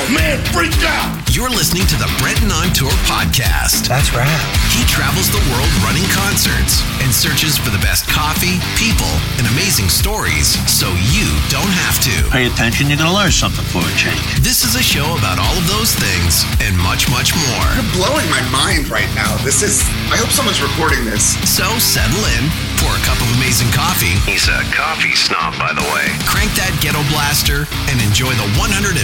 Man, wow, man, freaked out. You're listening to the Brenton on Tour podcast. That's right. He travels the world running concerts and searches for the best coffee, people, and amazing stories so you don't have to. Pay attention, you're going to learn something for a change. This is a show about all of those things and much, much more. You're blowing my mind right now. This is, I hope someone's recording this. So settle in, pour a cup of amazing coffee. He's a coffee snob, by the way. Crank that ghetto blaster and enjoy the 150,000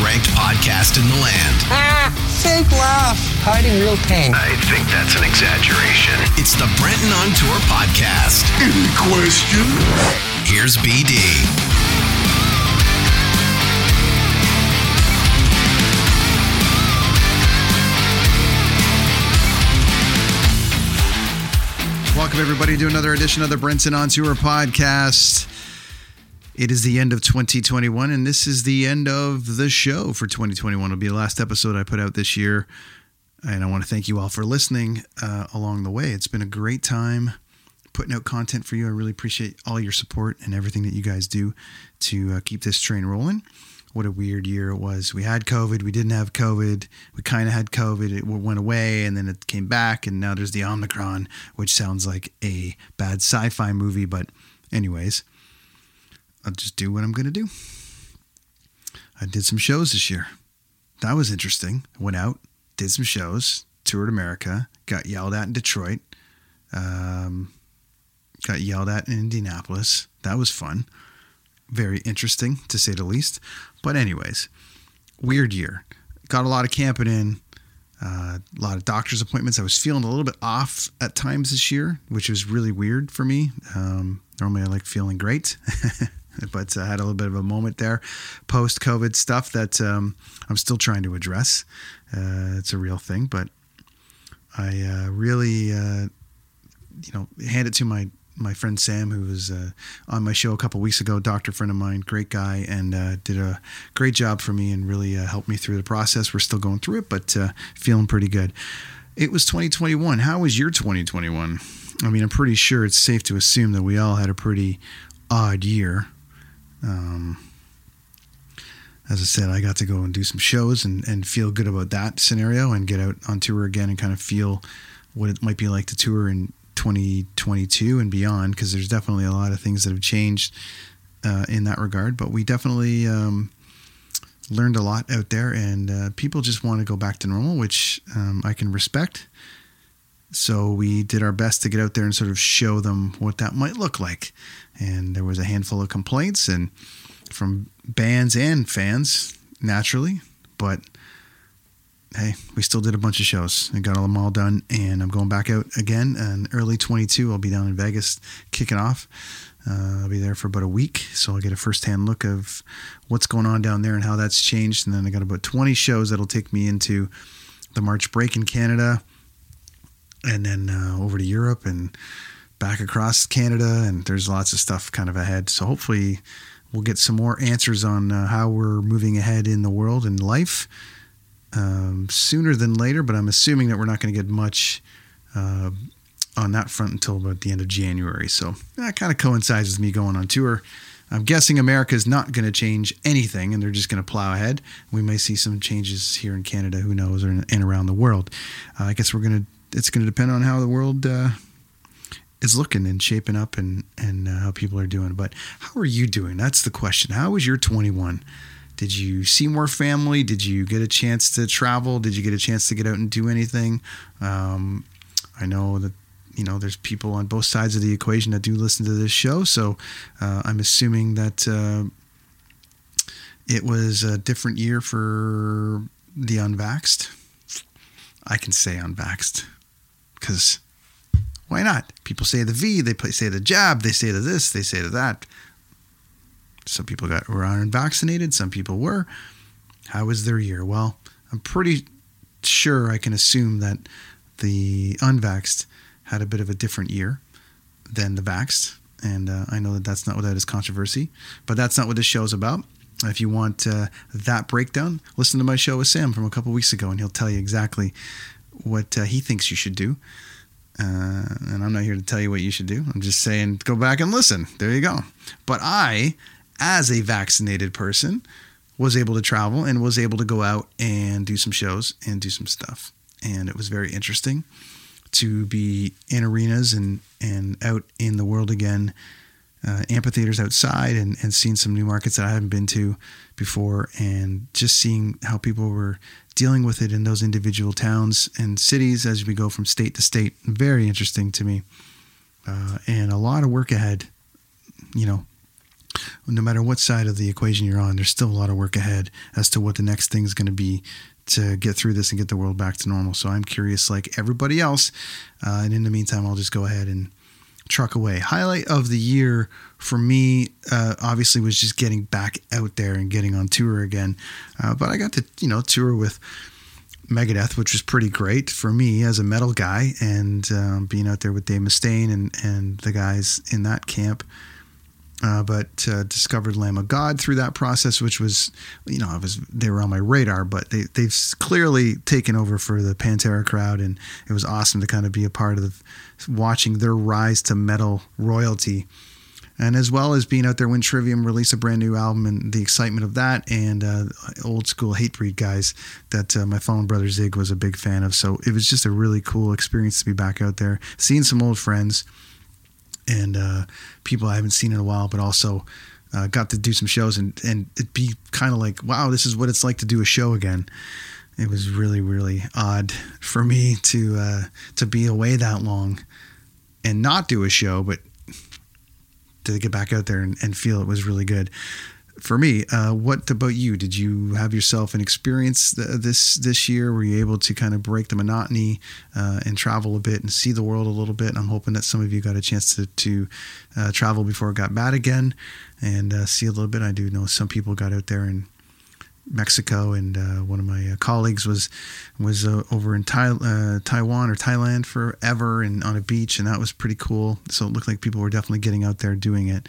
ranked podcast in the land. Fake laugh, hiding real pain. I think that's an exaggeration. It's the Brenton on Tour podcast. Any question? Here's BD. Welcome, everybody, to another edition of the Brenton on Tour podcast. It is the end of 2021, and this is the end of the show for 2021. It'll be the last episode I put out this year. And I want to thank you all for listening uh, along the way. It's been a great time putting out content for you. I really appreciate all your support and everything that you guys do to uh, keep this train rolling. What a weird year it was. We had COVID, we didn't have COVID, we kind of had COVID, it went away, and then it came back, and now there's the Omicron, which sounds like a bad sci fi movie. But, anyways, I'll just do what I'm going to do. I did some shows this year. That was interesting. Went out, did some shows, toured America, got yelled at in Detroit, um, got yelled at in Indianapolis. That was fun. Very interesting, to say the least. But, anyways, weird year. Got a lot of camping in, uh, a lot of doctor's appointments. I was feeling a little bit off at times this year, which was really weird for me. Um, normally, I like feeling great. but I had a little bit of a moment there post COVID stuff that um, I'm still trying to address. Uh, it's a real thing, but I uh, really, uh, you know, hand it to my my friend Sam, who was uh, on my show a couple weeks ago, doctor friend of mine, great guy, and uh, did a great job for me and really uh, helped me through the process. We're still going through it, but feeling pretty good. It was 2021. How was your 2021? I mean, I'm pretty sure it's safe to assume that we all had a pretty odd year. Um, as I said, I got to go and do some shows and, and feel good about that scenario and get out on tour again and kind of feel what it might be like to tour in 2022 and beyond because there's definitely a lot of things that have changed uh, in that regard. But we definitely um, learned a lot out there and uh, people just want to go back to normal, which um, I can respect. So we did our best to get out there and sort of show them what that might look like. And there was a handful of complaints and from bands and fans, naturally. But hey, we still did a bunch of shows and got them all done. And I'm going back out again in early 22. I'll be down in Vegas kicking off. Uh, I'll be there for about a week, so I'll get a first-hand look of what's going on down there and how that's changed. And then I got about 20 shows that'll take me into the March break in Canada, and then uh, over to Europe and back across Canada. And there's lots of stuff kind of ahead. So hopefully we'll get some more answers on uh, how we're moving ahead in the world and life um, sooner than later. But I'm assuming that we're not going to get much uh, on that front until about the end of January. So that kind of coincides with me going on tour. I'm guessing America is not going to change anything, and they're just going to plow ahead. We may see some changes here in Canada, who knows, or in, and around the world. Uh, I guess we're going to. It's going to depend on how the world uh, is looking and shaping up, and and uh, how people are doing. But how are you doing? That's the question. How was your 21? Did you see more family? Did you get a chance to travel? Did you get a chance to get out and do anything? Um, I know that you know there's people on both sides of the equation that do listen to this show, so uh, I'm assuming that uh, it was a different year for the unvaxxed. I can say unvaxxed because why not? People say the V, they say the jab, they say the this, they say the that. Some people got were unvaccinated. Some people were. How was their year? Well, I'm pretty sure I can assume that the unvaxxed had a bit of a different year than the vaxxed. And uh, I know that that's not without its controversy, but that's not what this show is about. If you want uh, that breakdown, listen to my show with Sam from a couple weeks ago, and he'll tell you exactly what uh, he thinks you should do. Uh, and I'm not here to tell you what you should do. I'm just saying go back and listen. There you go. But I, as a vaccinated person, was able to travel and was able to go out and do some shows and do some stuff. And it was very interesting to be in arenas and, and out in the world again, uh, amphitheaters outside and, and seeing some new markets that I haven't been to before and just seeing how people were dealing with it in those individual towns and cities as we go from state to state. Very interesting to me. Uh, and a lot of work ahead. You know, no matter what side of the equation you're on, there's still a lot of work ahead as to what the next thing is going to be to get through this and get the world back to normal. So I'm curious, like everybody else. Uh, and in the meantime, I'll just go ahead and truck away. Highlight of the year for me, uh, obviously, was just getting back out there and getting on tour again. Uh, but I got to, you know, tour with Megadeth, which was pretty great for me as a metal guy, and um, being out there with Dave Mustaine and and the guys in that camp. Uh, but uh, discovered Lamb of God through that process, which was, you know, I was they were on my radar, but they they've clearly taken over for the Pantera crowd, and it was awesome to kind of be a part of watching their rise to metal royalty, and as well as being out there when Trivium released a brand new album and the excitement of that, and uh, old school Hatebreed guys that uh, my fallen brother Zig was a big fan of. So it was just a really cool experience to be back out there, seeing some old friends and uh, people I haven't seen in a while, but also uh, got to do some shows and and it be kind of like, wow, this is what it's like to do a show again. It was really really odd for me to uh, to be away that long and not do a show, but to get back out there and, and feel it was really good for me. Uh, what about you? Did you have yourself an experience th- this this year? Were you able to kind of break the monotony uh, and travel a bit and see the world a little bit? I'm hoping that some of you got a chance to to uh, travel before it got bad again and uh, see a little bit. I do know some people got out there in Mexico, and uh, one of my uh, colleagues was was over in tai- Taiwan or Thailand forever and on a beach, and that was pretty cool. So it looked like people were definitely getting out there doing it.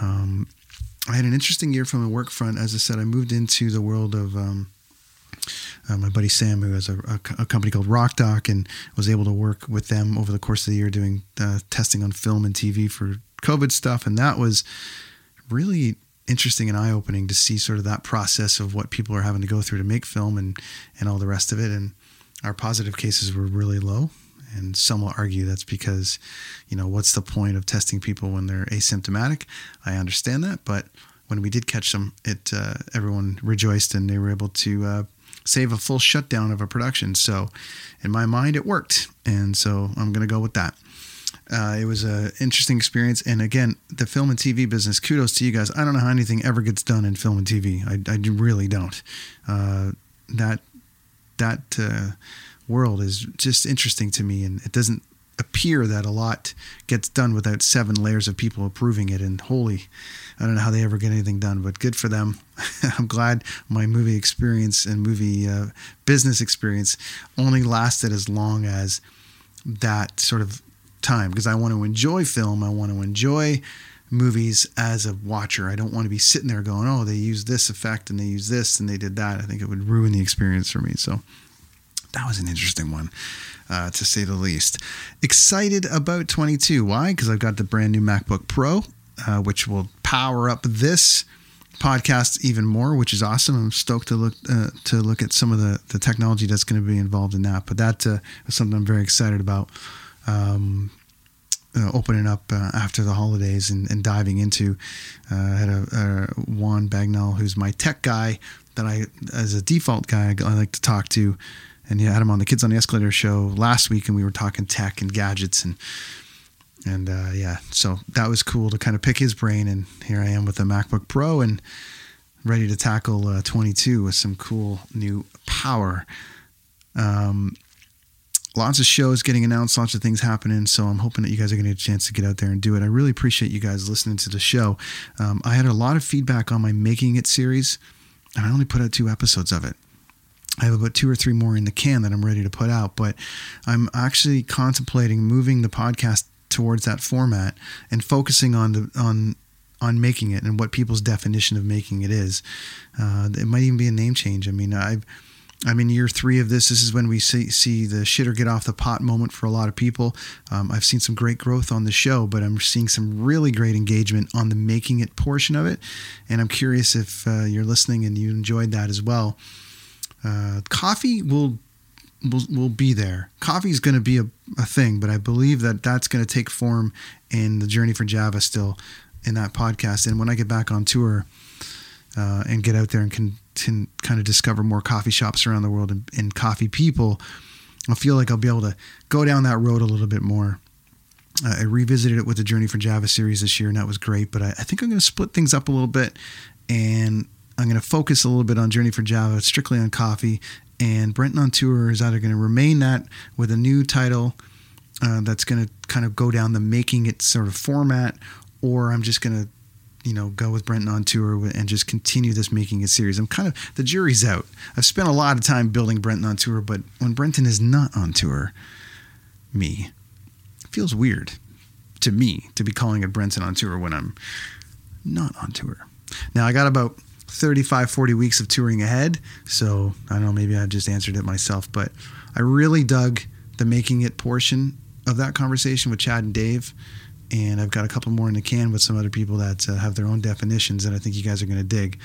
Um, I had an interesting year from the work front. As I said, I moved into the world of um, uh, my buddy Sam, who has a, a, a, company called Rock Doc, and was able to work with them over the course of the year doing uh, testing on film and TV for COVID stuff. And that was really interesting and eye opening to see sort of that process of what people are having to go through to make film and, and all the rest of it. And our positive cases were really low. And some will argue that's because, you know, what's the point of testing people when they're asymptomatic? I understand that, but when we did catch them, it uh, everyone rejoiced and they were able to uh, save a full shutdown of a production. So, in my mind, it worked, and so I'm going to go with that. Uh, it was an interesting experience, and again, the film and TV business. Kudos to you guys. I don't know how anything ever gets done in film and TV. I, I really don't. Uh, that that uh, world is just interesting to me, and it doesn't appear that a lot gets done without seven layers of people approving it. And holy, I don't know how they ever get anything done, but good for them. I'm glad my movie experience and movie uh, business experience only lasted as long as that sort of time because I want to enjoy film. I want to enjoy movies as a watcher. I don't want to be sitting there going, oh, they used this effect and they used this and they did that. I think it would ruin the experience for me. So that was an interesting one, uh, to say the least. Excited about 22. Why? Because I've got the brand new MacBook Pro, uh, which will power up this podcast even more, which is awesome. I'm stoked to look uh, to look at some of the, the technology that's going to be involved in that. But that uh, is something I'm very excited about. Um, uh, opening up uh, after the holidays and, and diving into. Uh, I had a, a Juan Bagnell, who's my tech guy that I, as a default guy, I like to talk to. And I had him on the Kids on the Escalator show last week, and we were talking tech and gadgets and and uh, yeah, so that was cool to kind of pick his brain. And here I am with a MacBook Pro and ready to tackle uh, 22 with some cool new power. Um, lots of shows getting announced, lots of things happening. So I'm hoping that you guys are going to get a chance to get out there and do it. I really appreciate you guys listening to the show. Um, I had a lot of feedback on my Making It series, and I only put out two episodes of it. I have about two or three more in the can that I'm ready to put out, but I'm actually contemplating moving the podcast towards that format and focusing on the on on making it and what people's definition of making it is. Uh, it might even be a name change. I mean, I've I'm in year three of this. This is when we see, see the shitter get off the pot moment for a lot of people. Um, I've seen some great growth on the show, but I'm seeing some really great engagement on the making it portion of it. And I'm curious if uh, you're listening and you enjoyed that as well. Uh, coffee will will, will be there. Coffee is going to be a, a thing, but I believe that that's going to take form in the journey for Java still in that podcast. And when I get back on tour uh, and get out there and can to kind of discover more coffee shops around the world and, and coffee people, I feel like I'll be able to go down that road a little bit more. Uh, I revisited it with the Journey for Java series this year, and that was great. But I, I think I'm going to split things up a little bit, and I'm going to focus a little bit on Journey for Java, strictly on coffee. And Brenton on Tour is either going to remain that with a new title uh, that's going to kind of go down the making it sort of format, or I'm just going to you know, go with Brenton on tour and just continue this making it series. I'm kind of the jury's out. I've spent a lot of time building Brenton on tour, but when Brenton is not on tour, me, feels weird to me to be calling it Brenton on tour when I'm not on tour. Now I got about 35, 40 weeks of touring ahead, so I don't know, maybe I've just answered it myself, but I really dug the making it portion of that conversation with Chad and Dave and I've got a couple more in the can with some other people that uh, have their own definitions that I think you guys are going to dig.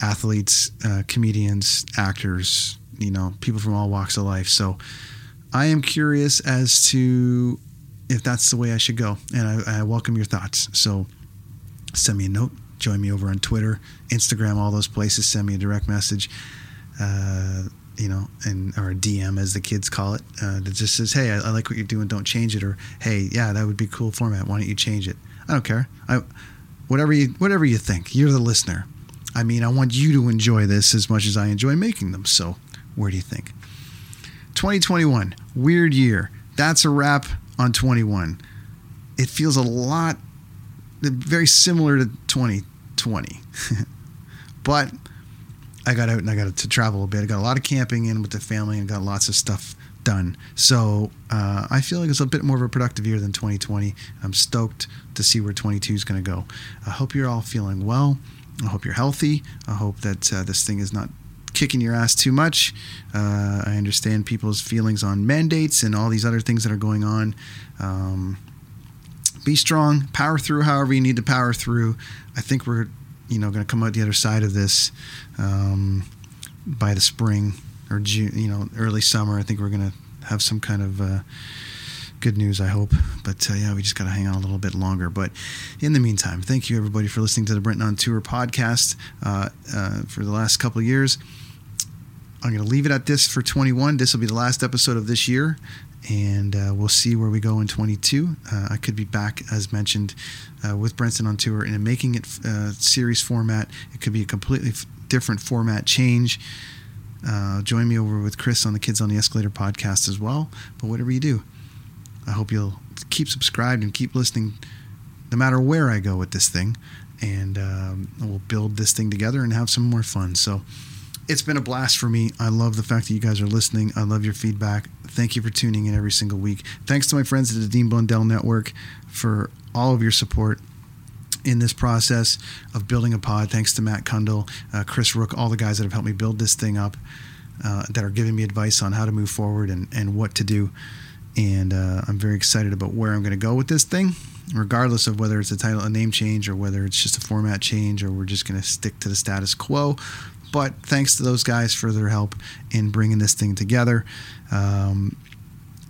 Athletes, uh, comedians, actors, you know, people from all walks of life. So I am curious as to if that's the way I should go, and I, I welcome your thoughts. So send me a note, join me over on Twitter, Instagram, all those places. Send me a direct message. Uh, you know, and or a DM as the kids call it, uh, that just says, "Hey, I, I, like what you're doing. Don't change it." Or, "Hey, yeah, that would be cool format. Why don't you change it?" I don't care. I, whatever you whatever you think. You're the listener. I mean, I want you to enjoy this as much as I enjoy making them. So, where do you think? 2021, weird year. That's a wrap on 21. It feels a lot very similar to 2020, but I got out and I got to travel a bit. I got a lot of camping in with the family and got lots of stuff done. So uh, I feel like it's a bit more of a productive year than 2020. I'm stoked to see where 22 is going to go. I hope you're all feeling well. I hope you're healthy. I hope that uh, this thing is not kicking your ass too much. Uh, I understand people's feelings on mandates and all these other things that are going on. Um, be strong, power through however you need to power through. I think we're you know going to come out the other side of this um, by the spring or June, you know, early summer. I think we're going to have some kind of uh, good news, I hope. But uh, yeah, we just got to hang on a little bit longer. But in the meantime, thank you everybody for listening to the Brenton on Tour podcast uh, uh for the last couple years. I'm going to leave it at this for 21. This will be the last episode of this year and uh, we'll see where we go in 22. Uh, I could be back, as mentioned, uh, with Brenton on tour in a making it uh, series format. It could be a completely f- different format change. Uh, join me over with Chris on the Kids on the Escalator podcast as well. But whatever you do, I hope you'll keep subscribed and keep listening, no matter where I go with this thing, and um, we'll build this thing together and have some more fun. So it's been a blast for me. I love the fact that you guys are listening. I love your feedback. Thank you for tuning in every single week. Thanks to my friends at the Dean Blundell Network for all of your support in this process of building a pod. Thanks to Matt Cundill, uh, Chris Rook, all the guys that have helped me build this thing up, uh, that are giving me advice on how to move forward and, and what to do. And uh, I'm very excited about where I'm going to go with this thing, regardless of whether it's a title, a name change, or whether it's just a format change, or we're just going to stick to the status quo. But thanks to those guys for their help in bringing this thing together. Um,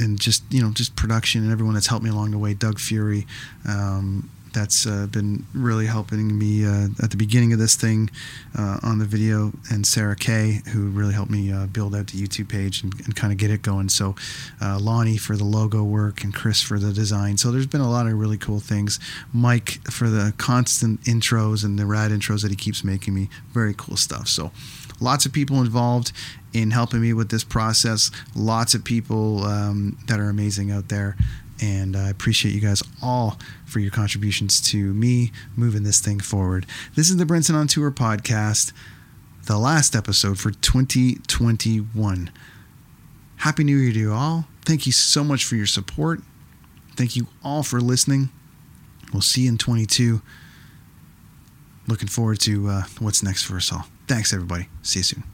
and just you know just production and everyone that's helped me along the way. Doug Fury, um, that's uh, been really helping me uh, at the beginning of this thing uh, on the video, and Sarah Kay, who really helped me uh, build out the YouTube page and, and kind of get it going. So, uh, Lonnie for the logo work, and Chris for the design. So, there's been a lot of really cool things. Mike for the constant intros and the rad intros that he keeps making me. Very cool stuff. So, lots of people involved in helping me with this process. Lots of people um, that are amazing out there. And I appreciate you guys all for your contributions to me moving this thing forward. This is the Brenton on Tour podcast, the last episode for 2021. Happy New Year to you all. Thank you so much for your support. Thank you all for listening. We'll see you in 22. Looking forward to uh, what's next for us all. Thanks, everybody. See you soon.